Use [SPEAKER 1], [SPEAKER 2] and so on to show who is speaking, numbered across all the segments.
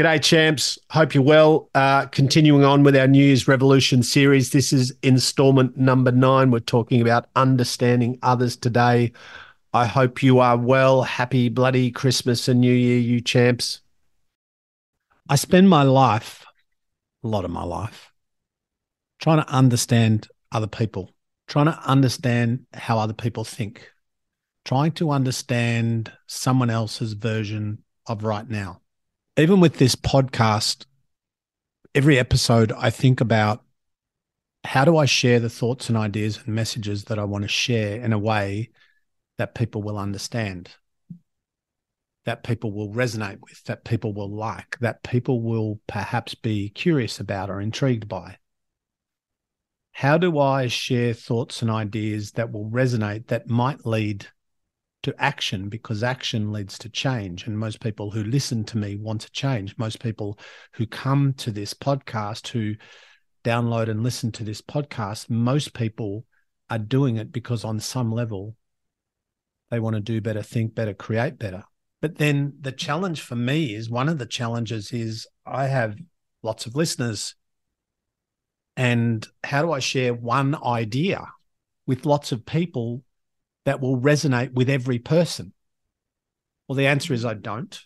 [SPEAKER 1] G'day, champs. Hope you're well. Uh, continuing on with our New Year's Revolution series. This is installment number nine. We're talking about understanding others today. I hope you are well. Happy bloody Christmas and New Year, you champs.
[SPEAKER 2] I spend my life, a lot of my life, trying to understand other people, trying to understand how other people think, trying to understand someone else's version of right now even with this podcast, every episode, I think about how do I share the thoughts and ideas and messages that I want to share in a way that people will understand, that people will resonate with, that people will like, that people will perhaps be curious about or intrigued by. How do I share thoughts and ideas that will resonate that might lead to action because action leads to change. And most people who listen to me want to change. Most people who come to this podcast, who download and listen to this podcast, most people are doing it because on some level they want to do better, think better, create better. But then the challenge for me is one of the challenges is I have lots of listeners. And how do I share one idea with lots of people that will resonate with every person? Well, the answer is I don't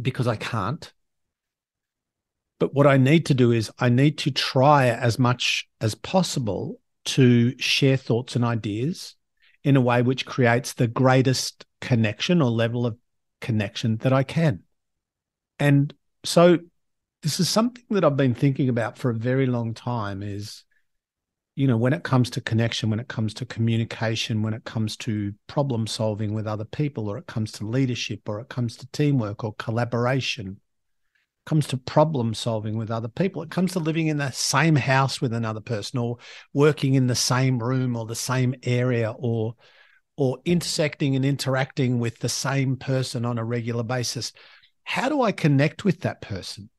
[SPEAKER 2] because I can't. But what I need to do is I need to try as much as possible to share thoughts and ideas in a way which creates the greatest connection or level of connection that I can. And so this is something that I've been thinking about for a very long time is you know, when it comes to connection, when it comes to communication, when it comes to problem solving with other people, or it comes to leadership, or it comes to teamwork or collaboration, comes to problem solving with other people, it comes to living in the same house with another person, or working in the same room or the same area, or or intersecting and interacting with the same person on a regular basis. How do I connect with that person?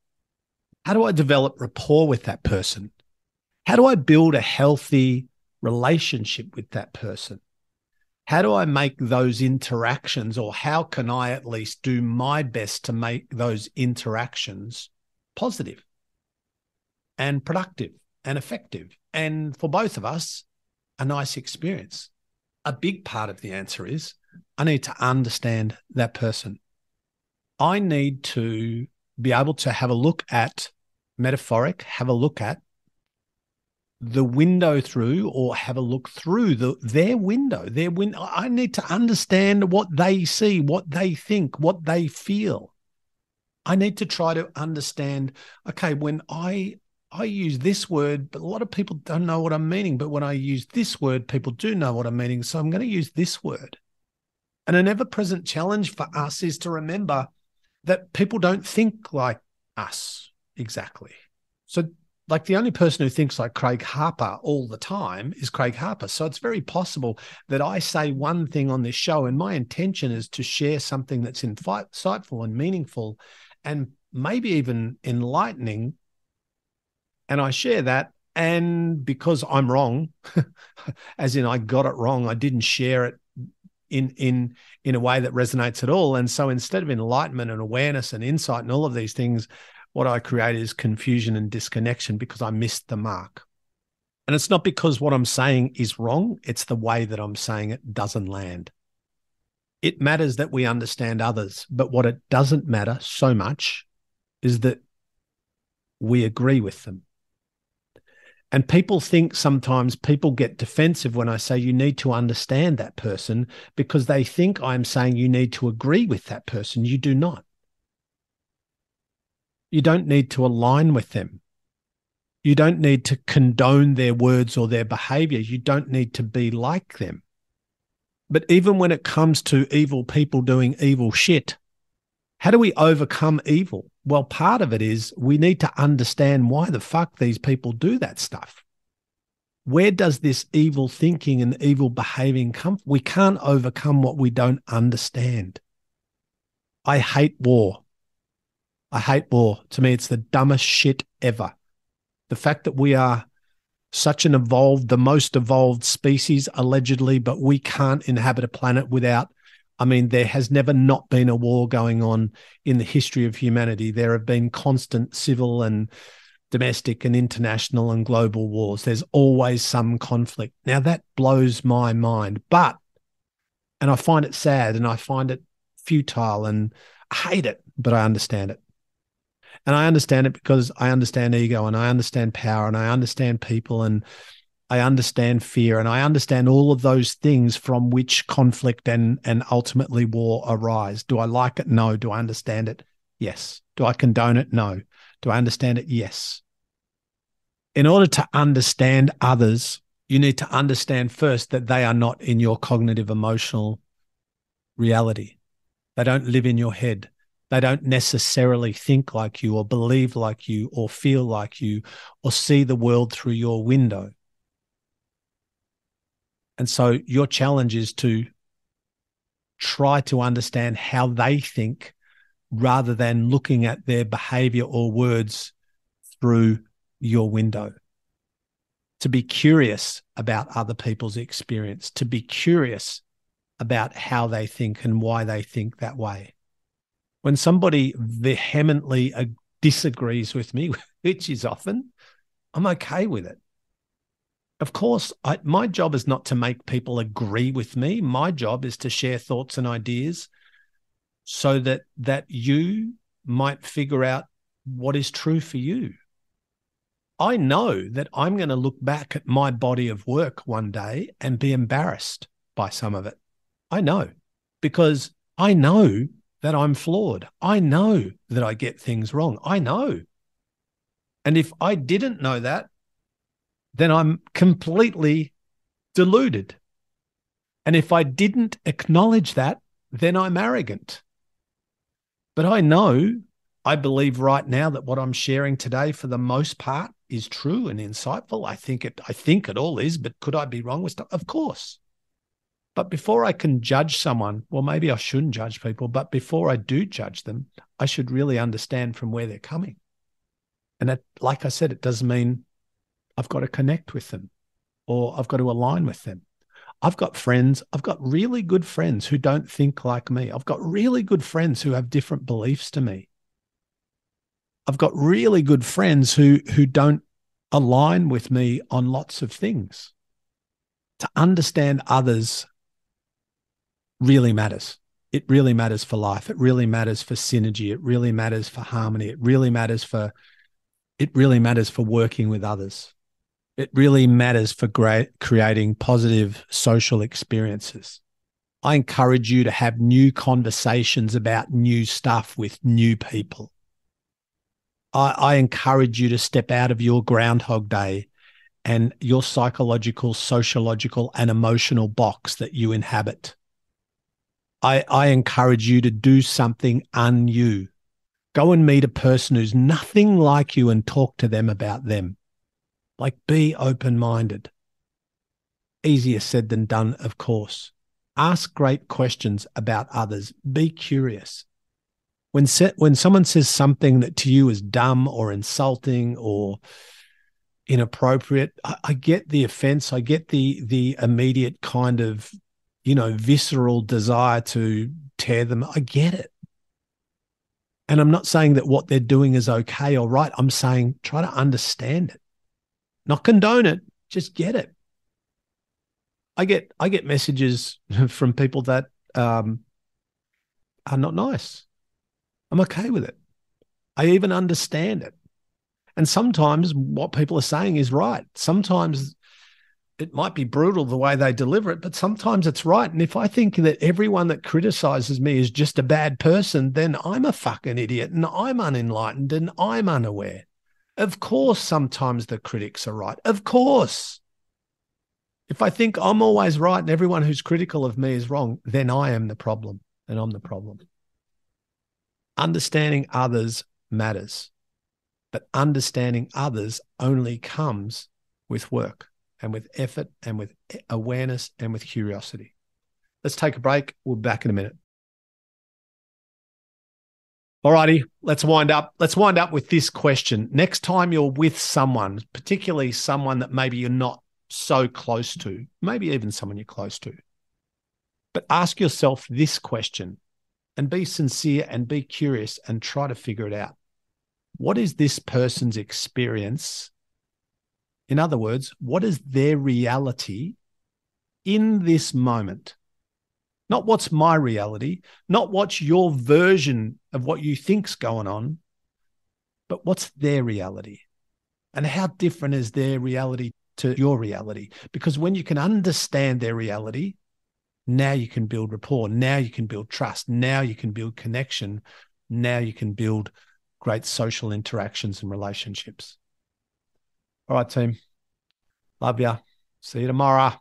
[SPEAKER 2] How do I develop rapport with that person? How do I build a healthy relationship with that person? How do I make those interactions, or how can I at least do my best to make those interactions positive and productive and effective? And for both of us, a nice experience. A big part of the answer is I need to understand that person. I need to be able to have a look at metaphoric, have a look at the window through or have a look through the their window their win i need to understand what they see what they think what they feel. I need to try to understand okay when i i use this word but a lot of people don't know what i'm meaning but when i use this word people do know what i'm meaning. So i'm going to use this word. And an ever present challenge for us is to remember that people don't think like us exactly. So like the only person who thinks like Craig Harper all the time is Craig Harper. So it's very possible that I say one thing on this show, and my intention is to share something that's insightful and meaningful and maybe even enlightening. And I share that. And because I'm wrong, as in I got it wrong, I didn't share it in in in a way that resonates at all. And so instead of enlightenment and awareness and insight and all of these things, what I create is confusion and disconnection because I missed the mark. And it's not because what I'm saying is wrong, it's the way that I'm saying it doesn't land. It matters that we understand others, but what it doesn't matter so much is that we agree with them. And people think sometimes people get defensive when I say you need to understand that person because they think I'm saying you need to agree with that person. You do not. You don't need to align with them. You don't need to condone their words or their behavior. You don't need to be like them. But even when it comes to evil people doing evil shit, how do we overcome evil? Well, part of it is we need to understand why the fuck these people do that stuff. Where does this evil thinking and evil behaving come? from? We can't overcome what we don't understand. I hate war. I hate war. To me, it's the dumbest shit ever. The fact that we are such an evolved, the most evolved species, allegedly, but we can't inhabit a planet without I mean, there has never not been a war going on in the history of humanity. There have been constant civil and domestic and international and global wars. There's always some conflict. Now, that blows my mind. But, and I find it sad and I find it futile and I hate it, but I understand it. And I understand it because I understand ego and I understand power and I understand people and I understand fear and I understand all of those things from which conflict and, and ultimately war arise. Do I like it? No. Do I understand it? Yes. Do I condone it? No. Do I understand it? Yes. In order to understand others, you need to understand first that they are not in your cognitive emotional reality. They don't live in your head. They don't necessarily think like you or believe like you or feel like you or see the world through your window. And so your challenge is to try to understand how they think rather than looking at their behavior or words through your window. To be curious about other people's experience, to be curious about how they think and why they think that way when somebody vehemently disagrees with me, which is often, I'm okay with it. Of course, I, my job is not to make people agree with me. My job is to share thoughts and ideas so that that you might figure out what is true for you. I know that I'm going to look back at my body of work one day and be embarrassed by some of it. I know because I know that I'm flawed. I know that I get things wrong. I know. And if I didn't know that, then I'm completely deluded. And if I didn't acknowledge that, then I'm arrogant. But I know, I believe right now that what I'm sharing today, for the most part, is true and insightful. I think it. I think it all is. But could I be wrong with stuff? Of course. But before I can judge someone, well, maybe I shouldn't judge people, but before I do judge them, I should really understand from where they're coming. And that, like I said, it doesn't mean I've got to connect with them or I've got to align with them. I've got friends, I've got really good friends who don't think like me. I've got really good friends who have different beliefs to me. I've got really good friends who who don't align with me on lots of things. To understand others really matters. It really matters for life. It really matters for synergy. It really matters for harmony. It really matters for it really matters for working with others. It really matters for great, creating positive social experiences. I encourage you to have new conversations about new stuff with new people. I, I encourage you to step out of your Groundhog Day and your psychological, sociological, and emotional box that you inhabit I, I encourage you to do something un-you. Go and meet a person who's nothing like you and talk to them about them. Like be open minded. Easier said than done, of course. Ask great questions about others. Be curious. When, se- when someone says something that to you is dumb or insulting or inappropriate, I, I get the offense. I get the the immediate kind of you know, visceral desire to tear them. I get it. And I'm not saying that what they're doing is okay or right. I'm saying try to understand it, not condone it, just get it. I get I get messages from people that um, are not nice. I'm okay with it. I even understand it. And sometimes what people are saying is right. Sometimes it might be brutal the way they deliver it, but sometimes it's right. And if I think that everyone that criticizes me is just a bad person, then I'm a fucking idiot and I'm unenlightened and I'm unaware. Of course, sometimes the critics are right. Of course. If I think I'm always right and everyone who's critical of me is wrong, then I am the problem and I'm the problem. Understanding others matters, but understanding others only comes with work and with effort and with awareness and with curiosity. Let's take a break. We'll be back in a minute. All righty, let's wind up. Let's wind up with this question. Next time you're with someone, particularly someone that maybe you're not so close to, maybe even someone you're close to, But ask yourself this question and be sincere and be curious and try to figure it out. What is this person's experience? In other words, what is their reality in this moment? Not what's my reality, not what's your version of what you think's going on, but what's their reality? And how different is their reality to your reality? Because when you can understand their reality, now you can build rapport. Now you can build trust. Now you can build connection. Now you can build great social interactions and relationships. All right, team. Love ya. See you tomorrow.